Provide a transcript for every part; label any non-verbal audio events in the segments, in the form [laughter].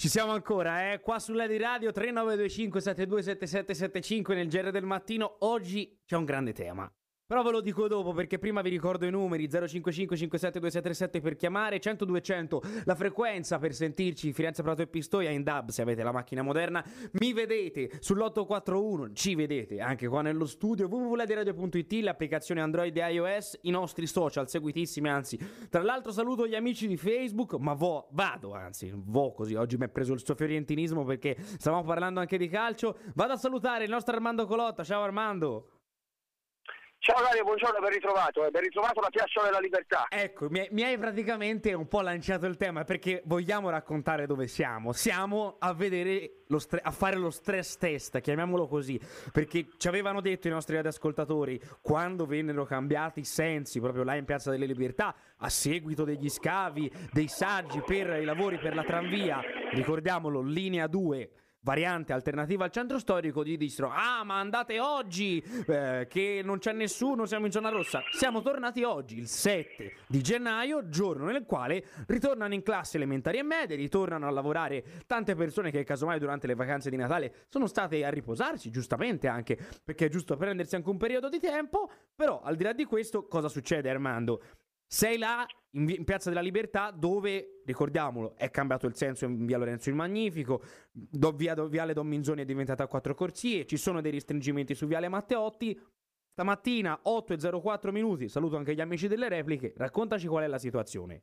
Ci siamo ancora, eh? Qua sulla di radio 3925 727775 nel GR del mattino. Oggi c'è un grande tema. Però ve lo dico dopo perché prima vi ricordo i numeri 055 57 per chiamare 100 200 la frequenza per sentirci Firenze Prato e Pistoia in dub se avete la macchina moderna mi vedete sull'841 ci vedete anche qua nello studio www.ladiradio.it l'applicazione Android e iOS i nostri social seguitissimi anzi. Tra l'altro saluto gli amici di Facebook ma vo, vado anzi vo così oggi mi è preso il suo fiorentinismo perché stavamo parlando anche di calcio. Vado a salutare il nostro Armando Colotta ciao Armando Ciao Dario, buongiorno, ben ritrovato, eh, ben ritrovato la Piazza della Libertà. Ecco, mi, hai praticamente un po' lanciato il tema perché vogliamo raccontare dove siamo. Siamo a stre- a fare lo stress test, chiamiamolo così, perché ci avevano detto i nostri radioascoltatori quando vennero cambiati i sensi proprio là in Piazza delle Libertà a seguito degli scavi, dei saggi per i lavori per la tranvia, ricordiamolo, linea 2 variante alternativa al centro storico, gli dissero: Ah, ma andate oggi eh, che non c'è nessuno, siamo in zona rossa. Siamo tornati oggi, il 7 di gennaio, giorno nel quale ritornano in classe elementari e medie, ritornano a lavorare tante persone che casomai durante le vacanze di Natale sono state a riposarsi, giustamente anche perché è giusto prendersi anche un periodo di tempo. Però al di là di questo, cosa succede, Armando? Sei là in, in, Piazza della Libertà dove, ricordiamolo, è cambiato il senso in via Lorenzo il Magnifico, do, via, do, viale Don Minzoni è diventata a quattro corsie, ci sono dei restringimenti su viale Matteotti. Stamattina 8.04 minuti, saluto anche gli amici delle repliche, raccontaci qual è la situazione.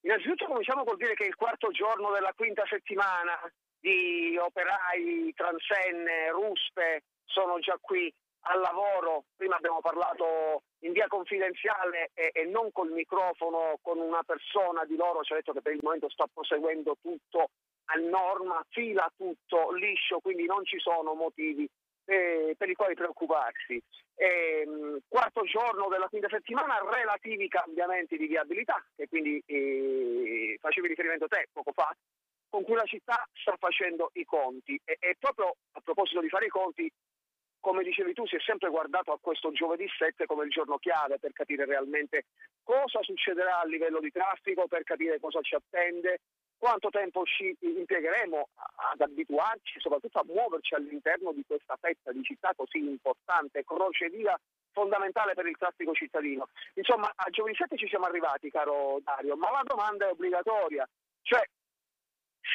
Innanzitutto cominciamo col dire che è il quarto giorno della quinta settimana di operai, transenne, ruspe, sono già qui al lavoro, prima abbiamo parlato in via confidenziale e, e, non col microfono con una persona di loro, ci ha detto che per il momento sta proseguendo tutto a norma, fila tutto liscio, quindi non ci sono motivi eh, per i quali preoccuparsi. E, ehm, quarto giorno della quinta settimana, relativi cambiamenti di viabilità, che quindi eh, facevi riferimento te poco fa, con cui la città sta facendo i conti. E, e proprio a proposito di fare i conti, come dicevi tu, si è sempre guardato a questo giovedì 7 come il giorno chiave per capire realmente cosa succederà a livello di traffico, per capire cosa ci attende, quanto tempo ci impiegheremo ad abituarci, soprattutto a muoverci all'interno di questa fetta di città così importante, crocevia fondamentale per il traffico cittadino. Insomma, a giovedì 7 ci siamo arrivati, caro Dario, ma la domanda è obbligatoria, cioè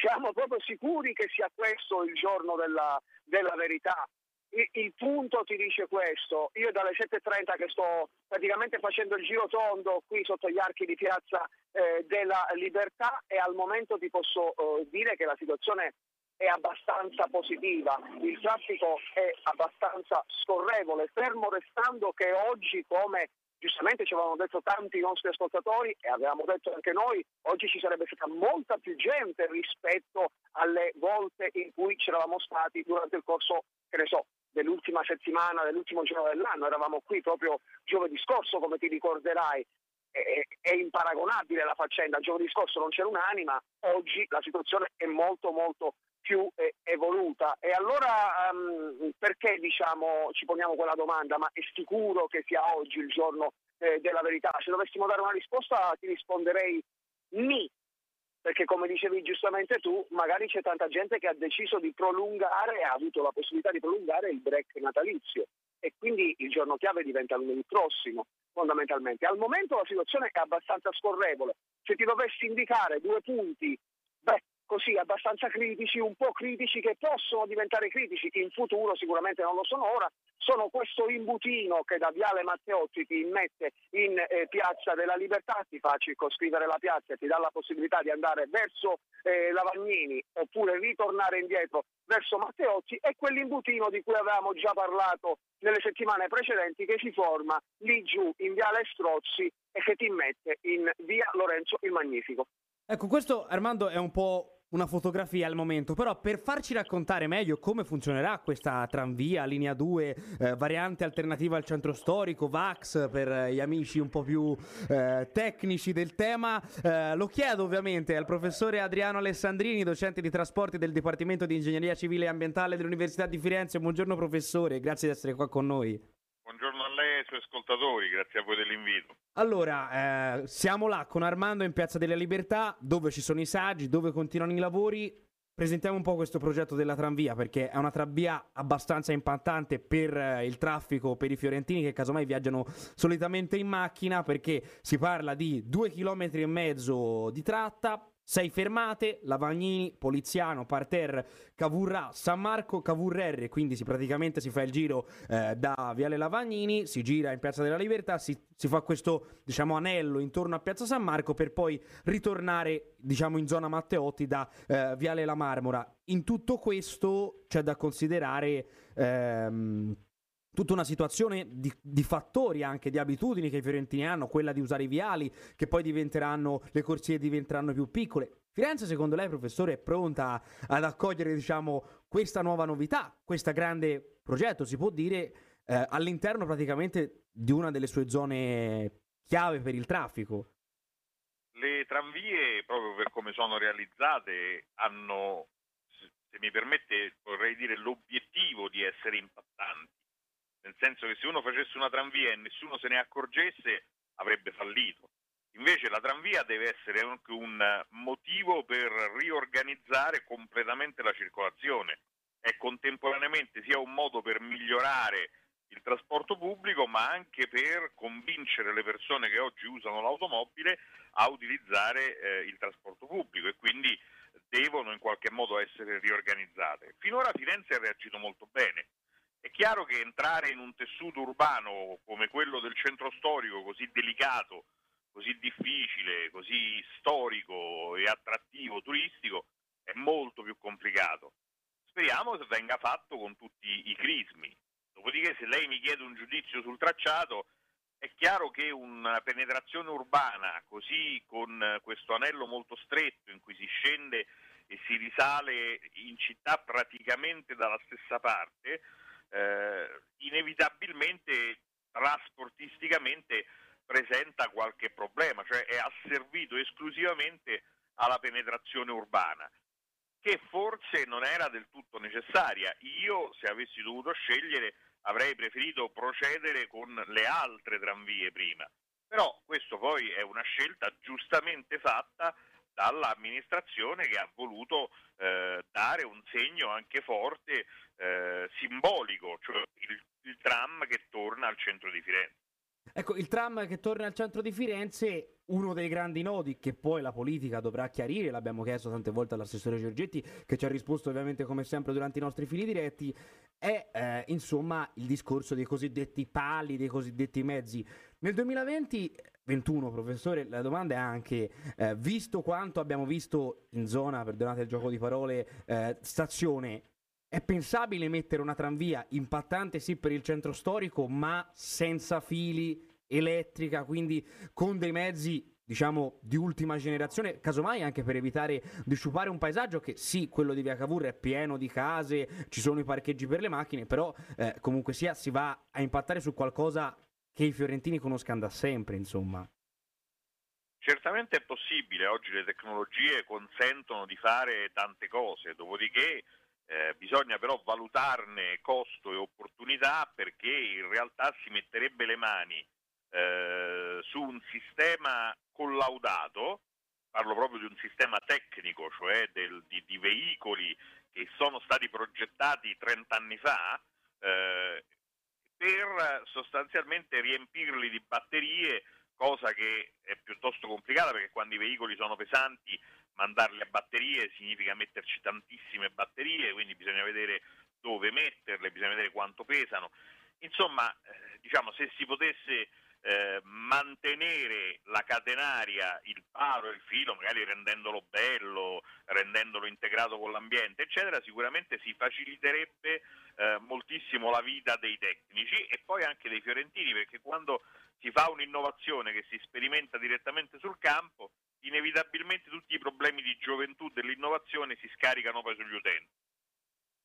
siamo proprio sicuri che sia questo il giorno della, della verità? Il, punto ti dice questo, io dalle 7.30 che sto praticamente facendo il giro tondo qui sotto gli archi di Piazza eh, della Libertà e al momento ti posso eh, dire che la situazione è abbastanza positiva, il traffico è abbastanza scorrevole, fermo restando che oggi come giustamente ci avevano detto tanti nostri ascoltatori e avevamo detto anche noi, oggi ci sarebbe stata molta più gente rispetto alle volte in cui c'eravamo stati durante il corso, che ne so, dell'ultima settimana, dell'ultimo giorno dell'anno, eravamo qui proprio giovedì scorso, come ti ricorderai, è, è imparagonabile la faccenda, giovedì scorso non c'era un'anima, oggi la situazione è molto molto più eh, evoluta. E allora um, perché diciamo, ci poniamo quella domanda, ma è sicuro che sia oggi il giorno eh, della verità? Se dovessimo dare una risposta ti risponderei ni, perché come dicevi giustamente tu, magari c'è tanta gente che ha deciso di prolungare, ha avuto la possibilità di prolungare il break natalizio e quindi il giorno chiave diventa lunedì prossimo fondamentalmente. Al momento la situazione è abbastanza scorrevole, se ti dovessi indicare due punti, beh, così abbastanza critici, un po' critici che possono diventare critici in futuro, sicuramente non lo sono ora, sono questo imbutino che da Viale Matteotti ti immette in eh, Piazza della Libertà, ti fa circoscrivere la piazza e ti dà la possibilità di andare verso eh, Lavagnini oppure ritornare indietro verso Matteotti e quell'imbutino di cui avevamo già parlato nelle settimane precedenti che si forma lì giù in Viale Strozzi e che ti immette in Via Lorenzo il Magnifico. Ecco, questo Armando è un po' una fotografia al momento, però per farci raccontare meglio come funzionerà questa tranvia, linea 2, eh, variante alternativa al centro storico, VAX per gli amici un po' più eh, tecnici del tema, eh, lo chiedo ovviamente al professore Adriano Alessandrini, docente di trasporti del Dipartimento di Ingegneria Civile e Ambientale dell'Università di Firenze. Buongiorno professore, grazie di essere qua con noi. Buongiorno a lei, suoi ascoltatori, grazie a voi dell'invito. Allora, eh, siamo là con Armando in Piazza della Libertà, dove ci sono i saggi, dove continuano i lavori. Presentiamo un po' questo progetto della tranvia perché è una tranvia abbastanza impattante per eh, il traffico, per i fiorentini che casomai viaggiano solitamente in macchina perché si parla di due chilometri e mezzo di tratta, sei fermate, Lavagnini, Poliziano, Parterre, Cavurrà, San Marco, Cavurrerre, quindi si, praticamente si fa il giro eh, da Viale Lavagnini, si gira in Piazza della Libertà, si, si, fa questo diciamo anello intorno a Piazza San Marco per poi ritornare diciamo in zona Matteotti da eh, Viale La Marmora. In tutto questo c'è da considerare... Ehm, tutta una situazione di, di, fattori anche di abitudini che i fiorentini hanno, quella di usare i viali, che poi diventeranno, le corsie diventeranno più piccole. Firenze, secondo lei, professore, è pronta ad accogliere, diciamo, questa nuova novità, questo grande progetto, si può dire, eh, all'interno praticamente di una delle sue zone chiave per il traffico? Le tranvie, proprio per come sono realizzate, hanno, se mi permette, vorrei dire l'obiettivo di essere impattanti nel senso che se uno facesse una tranvia e nessuno se ne accorgesse avrebbe fallito. Invece la tranvia deve essere anche un motivo per riorganizzare completamente la circolazione. È contemporaneamente sia un modo per migliorare il trasporto pubblico, ma anche per convincere le persone che oggi usano l'automobile a utilizzare eh, il trasporto pubblico e quindi devono in qualche modo essere riorganizzate. Finora Firenze ha reagito molto bene. È chiaro che entrare in un tessuto urbano come quello del centro storico, così delicato, così difficile, così storico e attrattivo turistico, è molto più complicato. Speriamo che venga fatto con tutti i crismi. Dopodiché se lei mi chiede un giudizio sul tracciato, è chiaro che una penetrazione urbana, così con questo anello molto stretto in cui si scende e si risale in città praticamente dalla stessa parte, eh, inevitabilmente trasportisticamente presenta qualche problema, cioè è asservito esclusivamente alla penetrazione urbana, che forse non era del tutto necessaria. Io, se avessi dovuto scegliere, avrei preferito procedere con le altre tranvie prima. Però questo poi è una scelta giustamente fatta dall'amministrazione che ha voluto eh, dare un segno anche forte, eh, simbolico, cioè il, il tram che torna al centro di Firenze. Ecco, il tram che torna al centro di Firenze, uno dei grandi nodi che poi la politica dovrà chiarire, l'abbiamo chiesto tante volte all'assessore Giorgetti, che ci ha risposto ovviamente come sempre durante i nostri fili diretti, è eh, insomma il discorso dei cosiddetti pali, dei cosiddetti mezzi. Nel 2020 21, professore, la domanda è anche, eh, visto quanto abbiamo visto in zona, perdonate il gioco di parole, eh, stazione, è pensabile mettere una tranvia impattante sì per il centro storico, ma senza fili, elettrica, quindi con dei mezzi diciamo di ultima generazione, casomai anche per evitare di sciupare un paesaggio che sì, quello di Via Cavour è pieno di case, ci sono i parcheggi per le macchine, però eh, comunque sia si va a impattare su qualcosa che i fiorentini conoscano da sempre, insomma. Certamente è possibile, oggi le tecnologie consentono di fare tante cose, dopodiché eh, bisogna però valutarne costo e opportunità perché in realtà si metterebbe le mani eh, su un sistema collaudato, parlo proprio di un sistema tecnico, cioè del, di, di, veicoli che sono stati progettati 30 anni fa, eh, per sostanzialmente riempirli di batterie, cosa che è piuttosto complicata perché quando i veicoli sono pesanti mandarli a batterie significa metterci tantissime batterie, quindi bisogna vedere dove metterle, bisogna vedere quanto pesano. Insomma, eh, diciamo, se si potesse eh, mantenere la catenaria, il paro e il filo, magari rendendolo bello, rendendolo integrato con l'ambiente, eccetera, sicuramente si faciliterebbe eh, moltissimo la vita dei tecnici e poi anche dei fiorentini, perché quando si fa un'innovazione che si sperimenta direttamente sul campo, inevitabilmente tutti i problemi di gioventù dell'innovazione si scaricano poi sugli utenti.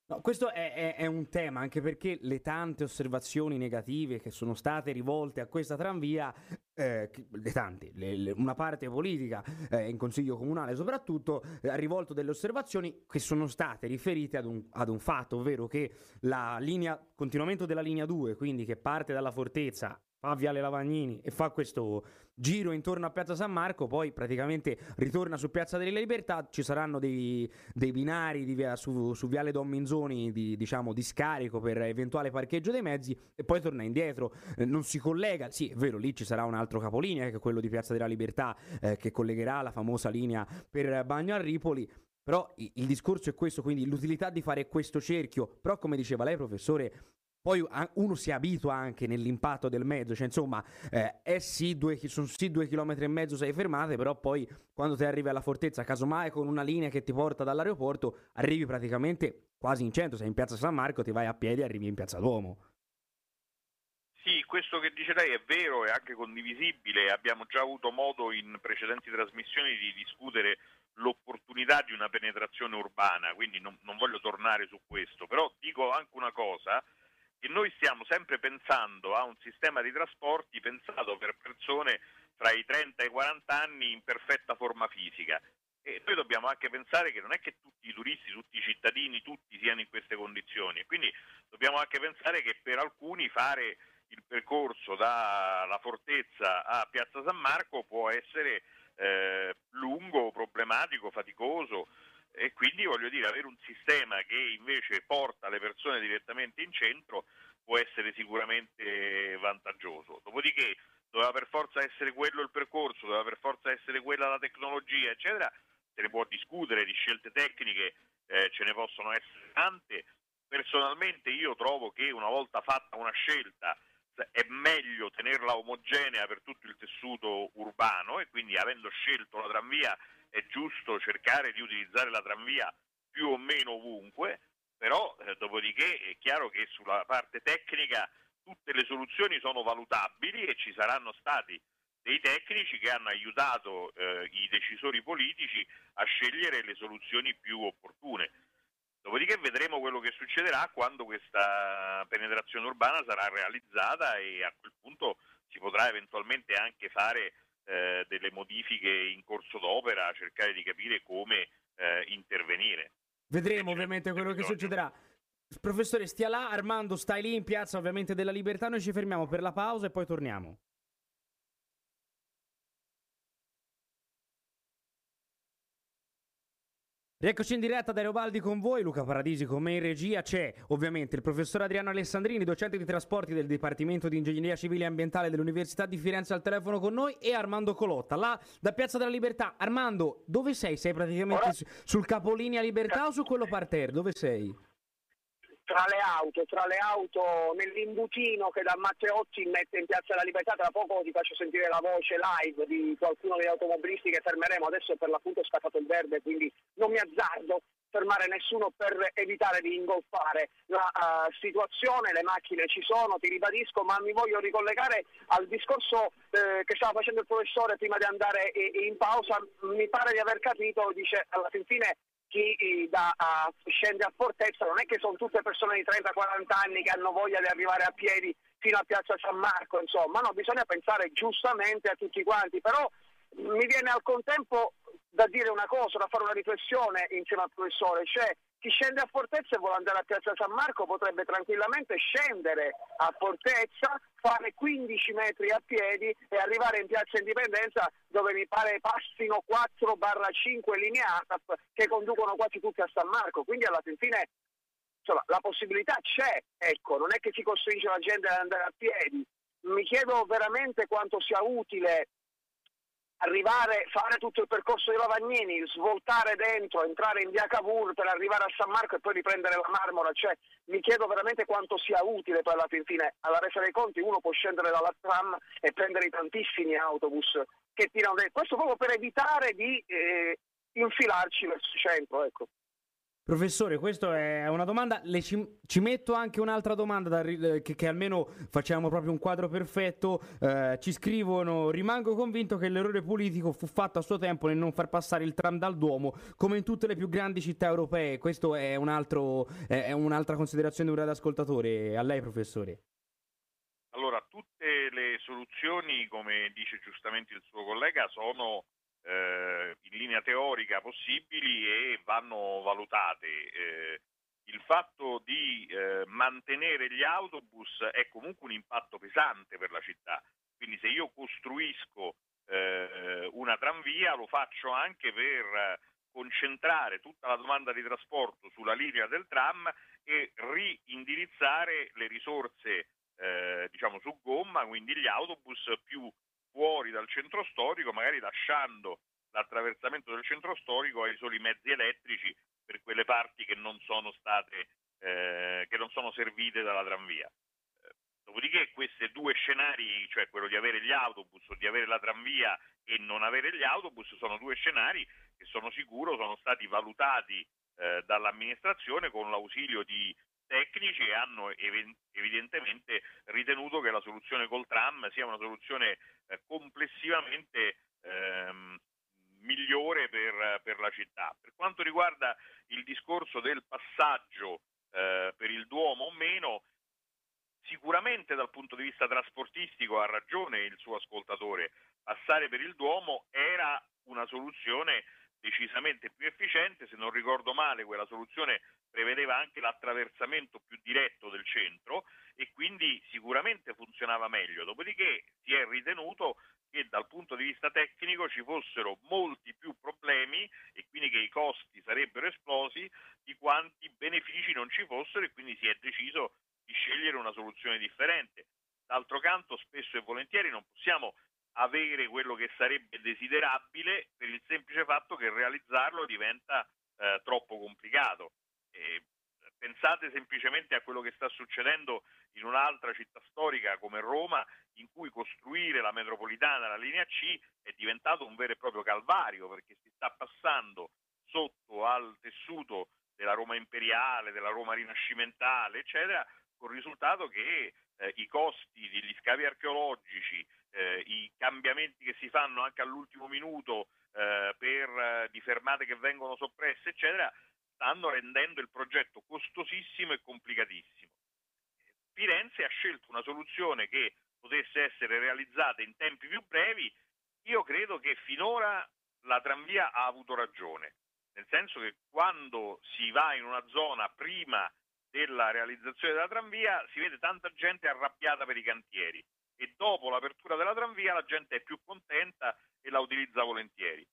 No, questo è, è, è, un tema anche perché le tante osservazioni negative che sono state rivolte a questa tranvia, eh, le tante, le, le, una parte politica eh, in consiglio comunale soprattutto, eh, ha rivolto delle osservazioni che sono state riferite ad un, ad un fatto, ovvero che la linea, continuamento della linea 2, quindi che parte dalla fortezza fa Viale Lavagnini e fa questo giro intorno a Piazza San Marco, poi praticamente ritorna su Piazza delle Libertà, ci saranno dei, dei binari via, su, su, Viale Don Minzoni di, diciamo, di scarico per eventuale parcheggio dei mezzi e poi torna indietro, eh, non si collega, sì è vero, lì ci sarà un altro capolinea che è quello di Piazza della Libertà eh, che collegherà la famosa linea per Bagno a Ripoli, però il discorso è questo, quindi l'utilità di fare questo cerchio, però come diceva lei professore, poi uno si abitua anche nell'impatto del mezzo, cioè insomma, eh, è sì due, sono sì due chilometri e mezzo, sei fermate, però poi quando ti arrivi alla fortezza, casomai con una linea che ti porta dall'aeroporto, arrivi praticamente quasi in centro, sei in piazza San Marco, ti vai a piedi e arrivi in piazza Duomo. Sì, questo che dice lei è vero, è anche condivisibile, abbiamo già avuto modo in precedenti trasmissioni di discutere l'opportunità di una penetrazione urbana, quindi non, non voglio tornare su questo, però dico anche una cosa, che noi stiamo sempre pensando a un sistema di trasporti pensato per persone tra i 30 e i 40 anni in perfetta forma fisica. E noi dobbiamo anche pensare che non è che tutti i turisti, tutti i cittadini, tutti siano in queste condizioni. E quindi dobbiamo anche pensare che per alcuni fare il percorso dalla fortezza a Piazza San Marco può essere eh, lungo, problematico, faticoso e quindi voglio dire avere un sistema che invece porta le persone direttamente in centro può essere sicuramente vantaggioso. Dopodiché doveva per forza essere quello il percorso, doveva per forza essere quella la tecnologia, eccetera, se ne può discutere di scelte tecniche, eh, ce ne possono essere tante. Personalmente io trovo che una volta fatta una scelta è meglio tenerla omogenea per tutto il tessuto urbano e quindi avendo scelto la tranvia è giusto cercare di utilizzare la tranvia più o meno ovunque, però eh, dopodiché è chiaro che sulla parte tecnica tutte le soluzioni sono valutabili e ci saranno stati dei tecnici che hanno aiutato eh, i decisori politici a scegliere le soluzioni più opportune. Dopodiché vedremo quello che succederà quando questa penetrazione urbana sarà realizzata e a quel punto si potrà eventualmente anche fare eh, delle modifiche in corso d'opera, cercare di capire come eh, intervenire. Vedremo ovviamente quello che succederà. Professore, stia là, Armando, stai lì in piazza ovviamente della Libertà, noi ci fermiamo per la pausa e poi torniamo. Rieccoci in diretta da Aerobaldi con voi, Luca Paradisi con me in regia, c'è ovviamente il professor Adriano Alessandrini, docente di trasporti del Dipartimento di Ingegneria Civile e Ambientale dell'Università di Firenze al telefono con noi e Armando Colotta, là da Piazza della Libertà. Armando, dove sei? Sei praticamente sul capolinea Libertà o su quello parterre? Dove sei? Tra le auto, tra le auto nell'imbutino che da Matteotti mette in Piazza della Libertà, tra poco ti faccio sentire la voce live di qualcuno degli automobilisti che fermeremo, adesso per l'appunto è scappato il verde, quindi non mi azzardo fermare nessuno per evitare di ingolfare la uh, situazione, le macchine ci sono, ti ribadisco, ma mi voglio ricollegare al discorso eh, che stava facendo il professore prima di andare in pausa, mi pare di aver capito, dice alla fin fine chi da, uh, scende a Fortezza non è che sono tutte persone di 30-40 anni che hanno voglia di arrivare a piedi fino a Piazza San Marco, insomma, no, bisogna pensare giustamente a tutti quanti, però mi viene al contempo da dire una cosa, da fare una riflessione insieme al professore, cioè chi scende a Fortezza e vuole andare a Piazza San Marco potrebbe tranquillamente scendere a Fortezza, fare 15 metri a piedi e arrivare in Piazza Indipendenza dove mi pare passino 4-5 linee ATAP che conducono quasi tutti a San Marco. Quindi alla fine insomma, la possibilità c'è, ecco, non è che si costringe la gente ad andare a piedi. Mi chiedo veramente quanto sia utile arrivare, fare tutto il percorso di Lavagnini, svoltare dentro, entrare in via Cavour per arrivare a San Marco e poi riprendere la marmora, cioè mi chiedo veramente quanto sia utile poi alla fin fine, alla resa dei conti uno può scendere dalla tram e prendere i tantissimi autobus che tirano dentro, questo proprio per evitare di eh, infilarci verso il centro, ecco. Professore, questa è una domanda. Ci, ci, metto anche un'altra domanda da, che, che, almeno facciamo proprio un quadro perfetto. Eh, ci scrivono: Rimango convinto che l'errore politico fu fatto a suo tempo nel non far passare il tram dal Duomo, come in tutte le più grandi città europee. Questa è, un è, un'altra considerazione di un ascoltatore. A lei, professore. Allora, tutte le soluzioni, come dice giustamente il suo collega, sono eh, in linea teorica possibili e vanno valutate. Eh, il fatto di eh, mantenere gli autobus è comunque un impatto pesante per la città. Quindi se io costruisco eh, una tranvia lo faccio anche per concentrare tutta la domanda di trasporto sulla linea del tram e riindirizzare le risorse eh, diciamo su gomma, quindi gli autobus più fuori dal centro storico, magari lasciando l'attraversamento del centro storico ai soli mezzi elettrici per quelle parti che non sono state eh, che non sono servite dalla tranvia. Eh, dopodiché questi due scenari, cioè quello di avere gli autobus o di avere la tranvia e non avere gli autobus, sono due scenari che sono sicuro sono stati valutati eh, dall'amministrazione con l'ausilio di tecnici e hanno evidentemente ritenuto che la soluzione col tram sia una soluzione eh, complessivamente ehm, migliore per, per, la città. Per quanto riguarda il discorso del passaggio eh, per il Duomo o meno, sicuramente dal punto di vista trasportistico ha ragione il suo ascoltatore, passare per il Duomo era una soluzione decisamente più efficiente, se non ricordo male quella soluzione prevedeva anche l'attraversamento più diretto del centro e quindi sicuramente funzionava meglio, dopodiché si è ritenuto che dal punto di vista tecnico ci fossero molti più problemi e quindi che i costi sarebbero esplosi di quanti benefici non ci fossero e quindi si è deciso di scegliere una soluzione differente. D'altro canto spesso e volentieri non possiamo avere quello che sarebbe desiderabile per il semplice fatto che realizzarlo diventa eh, troppo complicato. E pensate semplicemente a quello che sta succedendo in un'altra città storica come Roma, in cui costruire la metropolitana, la linea C, è diventato un vero e proprio calvario, perché si sta passando sotto al tessuto della Roma imperiale, della Roma rinascimentale, eccetera, con il risultato che eh, i costi degli scavi archeologici, eh, i cambiamenti che si fanno anche all'ultimo minuto eh, per, eh, di fermate che vengono soppresse, eccetera, stanno rendendo il progetto costosissimo e complicatissimo. Firenze ha scelto una soluzione che potesse essere realizzata in tempi più brevi, io credo che finora la tranvia ha avuto ragione, nel senso che quando si va in una zona prima della realizzazione della tranvia si vede tanta gente arrabbiata per i cantieri e dopo l'apertura della tranvia la gente è più contenta e la utilizza volentieri.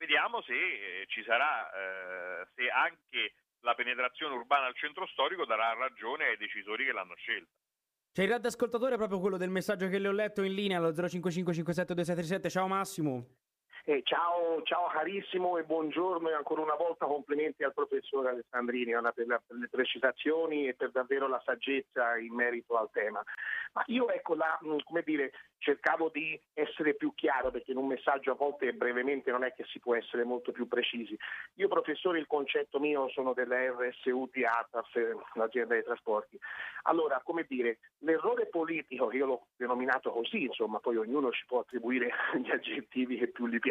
Vediamo se eh, ci sarà, eh, se anche la penetrazione urbana al centro storico darà ragione ai decisori che l'hanno scelta. C'è il radioascoltatore proprio quello del messaggio che le ho letto in linea allo 0555726737. Ciao Massimo. Eh, ciao, ciao carissimo e buongiorno e ancora una volta complimenti al professore Alessandrini per, la, per, le precisazioni e per davvero la saggezza in merito al tema. Ma io ecco, la, mm, come dire, cercavo di essere più chiaro perché in un messaggio a volte brevemente non è che si può essere molto più precisi. Io professore il concetto mio sono della RSU di ATAF, l'azienda dei trasporti. Allora, come dire, l'errore politico, io l'ho denominato così, insomma, poi ognuno ci può attribuire [laughs] gli aggettivi che più gli piacciono,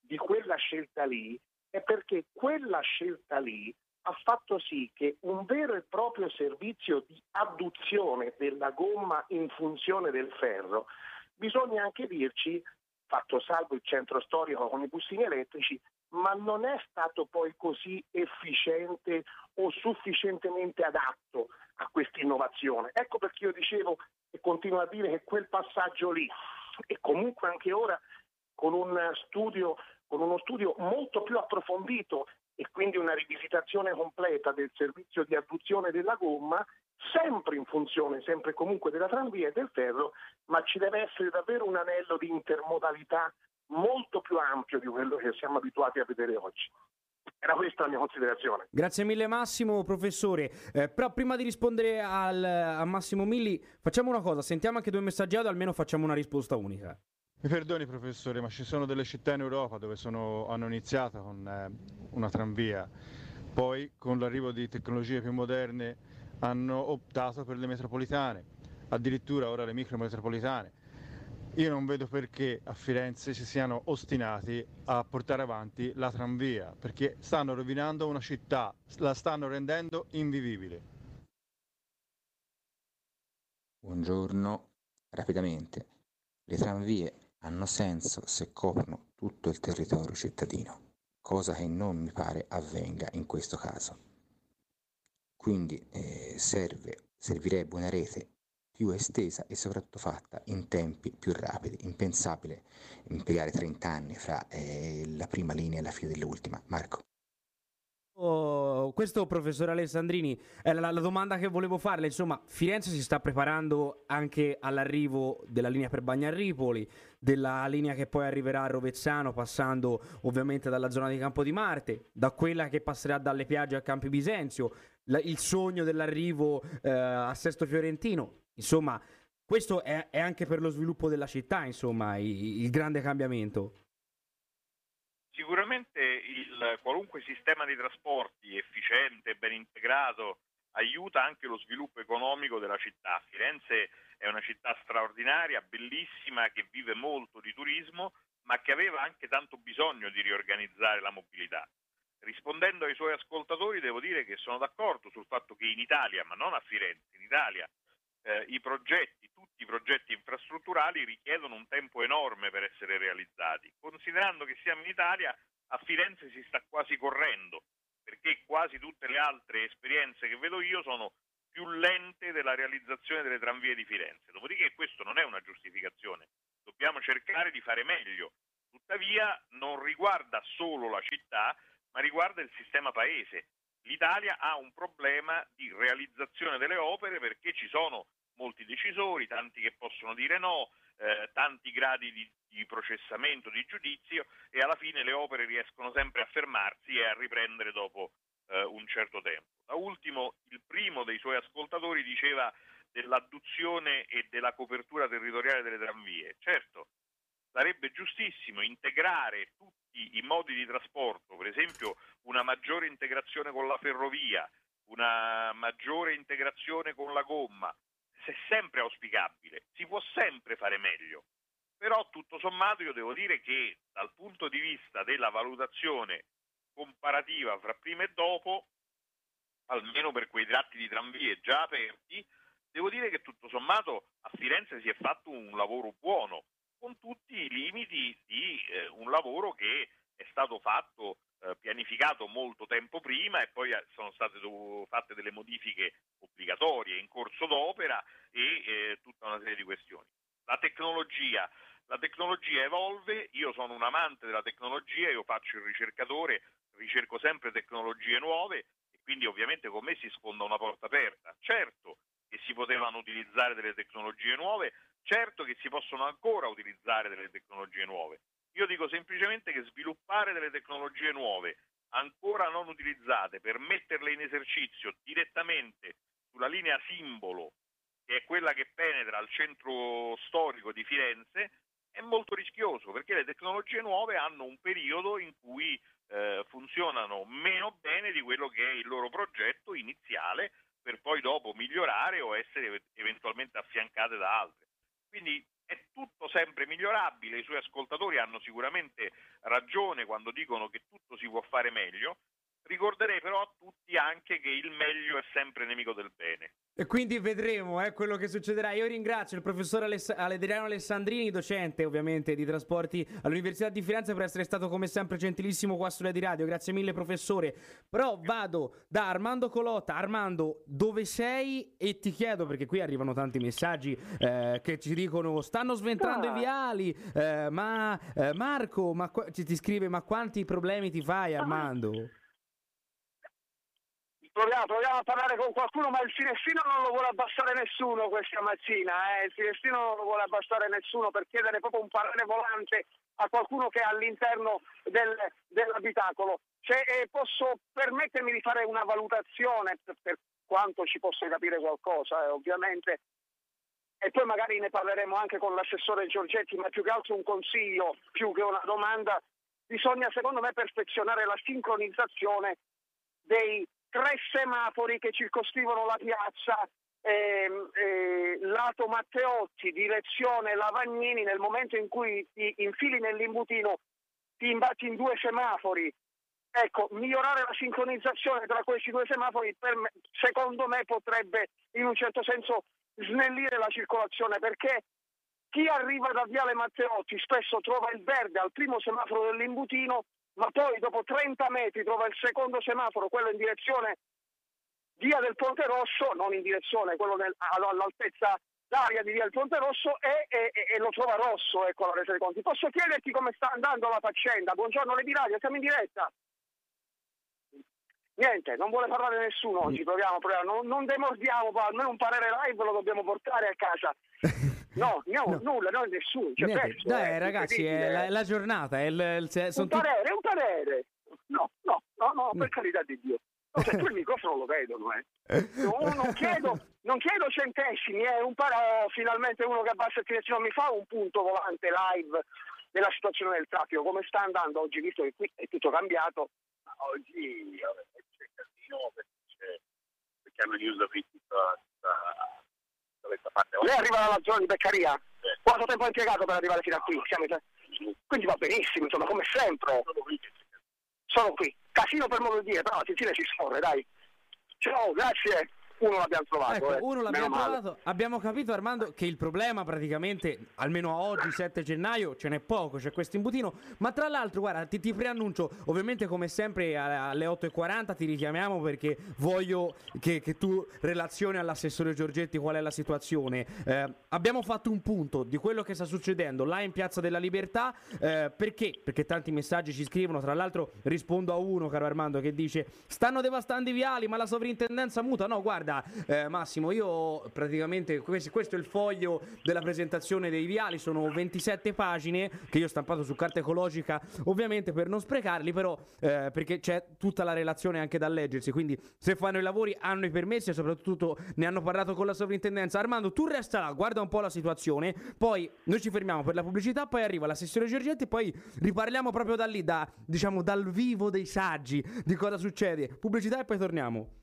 di quella scelta lì è perché quella scelta lì ha fatto sì che un vero e proprio servizio di adduzione della gomma in funzione del ferro, bisogna anche dirci, fatto salvo il centro storico con i bustini elettrici, ma non è stato poi così efficiente o sufficientemente adatto a questa innovazione. Ecco perché io dicevo e continuo a dire che quel passaggio lì, e comunque anche ora con, un studio, con uno studio molto più approfondito e quindi una rivisitazione completa del servizio di adduzione della gomma, sempre in funzione, sempre comunque della tranvia e del ferro, ma ci deve essere davvero un anello di intermodalità molto più ampio di quello che siamo abituati a vedere oggi. Era questa la mia considerazione. Grazie mille Massimo, professore. Eh, però prima di rispondere al, a Massimo Milli, facciamo una cosa, sentiamo anche due messaggi audio, almeno facciamo una risposta unica. Mi perdoni professore, ma ci sono delle città in Europa dove sono, hanno iniziato con eh, una tranvia, poi con l'arrivo di tecnologie più moderne hanno optato per le metropolitane, addirittura ora le micrometropolitane. Io non vedo perché a Firenze si siano ostinati a portare avanti la tranvia, perché stanno rovinando una città, la stanno rendendo invivibile. Buongiorno, rapidamente. Le tranvie hanno senso se coprono tutto il territorio cittadino, cosa che non mi pare avvenga in questo caso. quindi eh, serve, servirebbe una rete più estesa e soprattutto fatta in tempi più rapidi. Impensabile impiegare 30 anni fra eh, la prima linea e la fine dell'ultima. Marco. Oh, questo professor Alessandrini è la, la, domanda che volevo farle. Insomma, Firenze si sta preparando anche all'arrivo della linea per Bagnarripoli, della linea che poi arriverà a Rovezzano, passando ovviamente dalla zona di Campo di Marte, da quella che passerà dalle piagge a Campi Bisenzio, la, il sogno dell'arrivo eh, a Sesto Fiorentino. Insomma, questo è, è, anche per lo sviluppo della città, insomma, il, il grande cambiamento. Sicuramente il, qualunque sistema di trasporti efficiente, ben integrato, aiuta anche lo sviluppo economico della città. Firenze è una città straordinaria, bellissima, che vive molto di turismo, ma che aveva anche tanto bisogno di riorganizzare la mobilità. Rispondendo ai suoi ascoltatori devo dire che sono d'accordo sul fatto che in Italia, ma non a Firenze, in Italia eh, i progetti, tutti i progetti infrastrutturali richiedono un tempo enorme per essere realizzati. Considerando che siamo in Italia, a Firenze si sta quasi correndo, perché quasi tutte le altre esperienze che vedo io sono più lente della realizzazione delle tranvie di Firenze. Dopodiché questo non è una giustificazione, dobbiamo cercare di fare meglio. Tuttavia non riguarda solo la città, ma riguarda il sistema paese l'Italia ha un problema di realizzazione delle opere perché ci sono molti decisori, tanti che possono dire no, eh, tanti gradi di, di, processamento, di giudizio e alla fine le opere riescono sempre a fermarsi e a riprendere dopo eh, un certo tempo. Da ultimo, il primo dei suoi ascoltatori diceva dell'adduzione e della copertura territoriale delle tranvie. Certo, sarebbe giustissimo integrare tutti i modi di trasporto, per esempio una maggiore integrazione con la ferrovia, una maggiore integrazione con la gomma, se sempre auspicabile, si può sempre fare meglio. Però tutto sommato io devo dire che dal punto di vista della valutazione comparativa fra prima e dopo, almeno per quei tratti di tranvie già aperti, devo dire che tutto sommato a Firenze si è fatto un lavoro buono, con tutti i limiti di eh, un lavoro che è stato fatto, eh, pianificato molto tempo prima e poi eh, sono state fatte delle modifiche obbligatorie in corso d'opera e eh, tutta una serie di questioni. La tecnologia, la tecnologia evolve, io sono un amante della tecnologia, io faccio il ricercatore, ricerco sempre tecnologie nuove e quindi ovviamente con me si sfonda una porta aperta. Certo che si potevano utilizzare delle tecnologie nuove, Certo che si possono ancora utilizzare delle tecnologie nuove. Io dico semplicemente che sviluppare delle tecnologie nuove ancora non utilizzate per metterle in esercizio direttamente sulla linea simbolo, che è quella che penetra al centro storico di Firenze, è molto rischioso perché le tecnologie nuove hanno un periodo in cui eh, funzionano meno bene di quello che è il loro progetto iniziale per poi dopo migliorare o essere eventualmente affiancate da altre. Quindi è tutto sempre migliorabile, i suoi ascoltatori hanno sicuramente ragione quando dicono che tutto si può fare meglio, Ricorderei però a tutti anche che il meglio è sempre nemico del bene. E quindi vedremo eh, quello che succederà. Io ringrazio il professor Aless- Adriano Alessandrini, docente ovviamente di trasporti all'Università di Firenze, per essere stato come sempre gentilissimo qua sulla di radio. Grazie mille professore. Però vado da Armando Colotta. Armando, dove sei? E ti chiedo, perché qui arrivano tanti messaggi eh, che ci dicono stanno sventando ah. i viali. Eh, ma eh, Marco, ma qu- ti scrive, ma quanti problemi ti fai Armando? Ah proviamo, proviamo, a parlare con qualcuno, ma il finestrino non lo vuole abbassare nessuno questa mattina, eh? il finestrino non lo vuole abbassare nessuno per chiedere proprio un parere volante a qualcuno che è all'interno del, dell'abitacolo. Se eh, posso permettermi di fare una valutazione per, per quanto ci possa capire qualcosa, eh, ovviamente, e poi magari ne parleremo anche con l'assessore Giorgetti, ma più che altro un consiglio, più che una domanda, bisogna secondo me perfezionare la sincronizzazione dei tre semafori che circoscrivono la piazza eh, eh, lato Matteotti, direzione Lavagnini, nel momento in cui ti infili nell'imbutino ti imbatti in due semafori. Ecco, migliorare la sincronizzazione tra questi due semafori me, secondo me potrebbe in un certo senso snellire la circolazione perché chi arriva da Viale Matteotti spesso trova il verde al primo semaforo dell'imbutino ma poi dopo 30 metri trova il secondo semaforo, quello in direzione via del Ponte Rosso, non in direzione, quello nel, all'altezza d'aria di via del Ponte Rosso e, e, e, lo trova rosso, ecco la resa dei conti. Posso chiederti come sta andando la faccenda? Buongiorno Levi Radio, siamo in diretta. Niente, non vuole parlare nessuno oggi, proviamo, proviamo. Non, non demordiamo, almeno un parere live lo dobbiamo portare a casa. [laughs] No, no, no. nulla, no, nessuno. Cioè, perso, Dai, eh, ragazzi, è la, la, giornata. È il, il, un parere, tu... un parere. No, no, no, no, per carità di Dio. No, cioè, tu il microfono lo vedono, eh. No, non, chiedo, non chiedo centesimi, è eh, un parere, finalmente uno che abbassa il finestrino mi fa un punto volante live della situazione del traffico, come sta andando oggi, visto che qui è tutto cambiato. Oggi c'è casino perché, perché hanno chiuso tutta, tutta questa parte. Lei arriva dalla zona di Beccaria? Sì. Quanto tempo ha impiegato per arrivare fino a qui? Siamo... Quindi va benissimo, insomma, come sempre. Sono qui. Casino per modo di dire, però la Sicilia si scorre, dai. Ciao, grazie uno l'abbiamo trovato. Ecco, eh. uno l'abbiamo trovato. Abbiamo capito, Armando, che il problema praticamente, almeno oggi, 7 gennaio, ce n'è poco, c'è questo imbutino. Ma tra l'altro, guarda, ti, ti preannuncio, ovviamente come sempre alle 8.40 ti richiamiamo perché voglio che, che tu relazioni all'assessore Giorgetti qual è la situazione. Eh, abbiamo fatto un punto di quello che sta succedendo là in Piazza della Libertà. Eh, perché? Perché tanti messaggi ci scrivono. Tra l'altro rispondo a uno, caro Armando, che dice stanno devastando i viali, ma la sovrintendenza muta. No, guarda guarda, eh, Massimo, io praticamente questo, questo, è il foglio della presentazione dei viali. Sono 27 pagine che io ho stampato su carta ecologica, ovviamente per non sprecarli, però eh, perché c'è tutta la relazione anche da leggersi. Quindi, se fanno i lavori, hanno i permessi e soprattutto ne hanno parlato con la sovrintendenza. Armando, tu resta là, guarda un po' la situazione. Poi noi ci fermiamo per la pubblicità. Poi arriva la sessione Giorgetti. E poi riparliamo proprio da lì, da, diciamo, dal vivo dei saggi di cosa succede. Pubblicità e poi torniamo.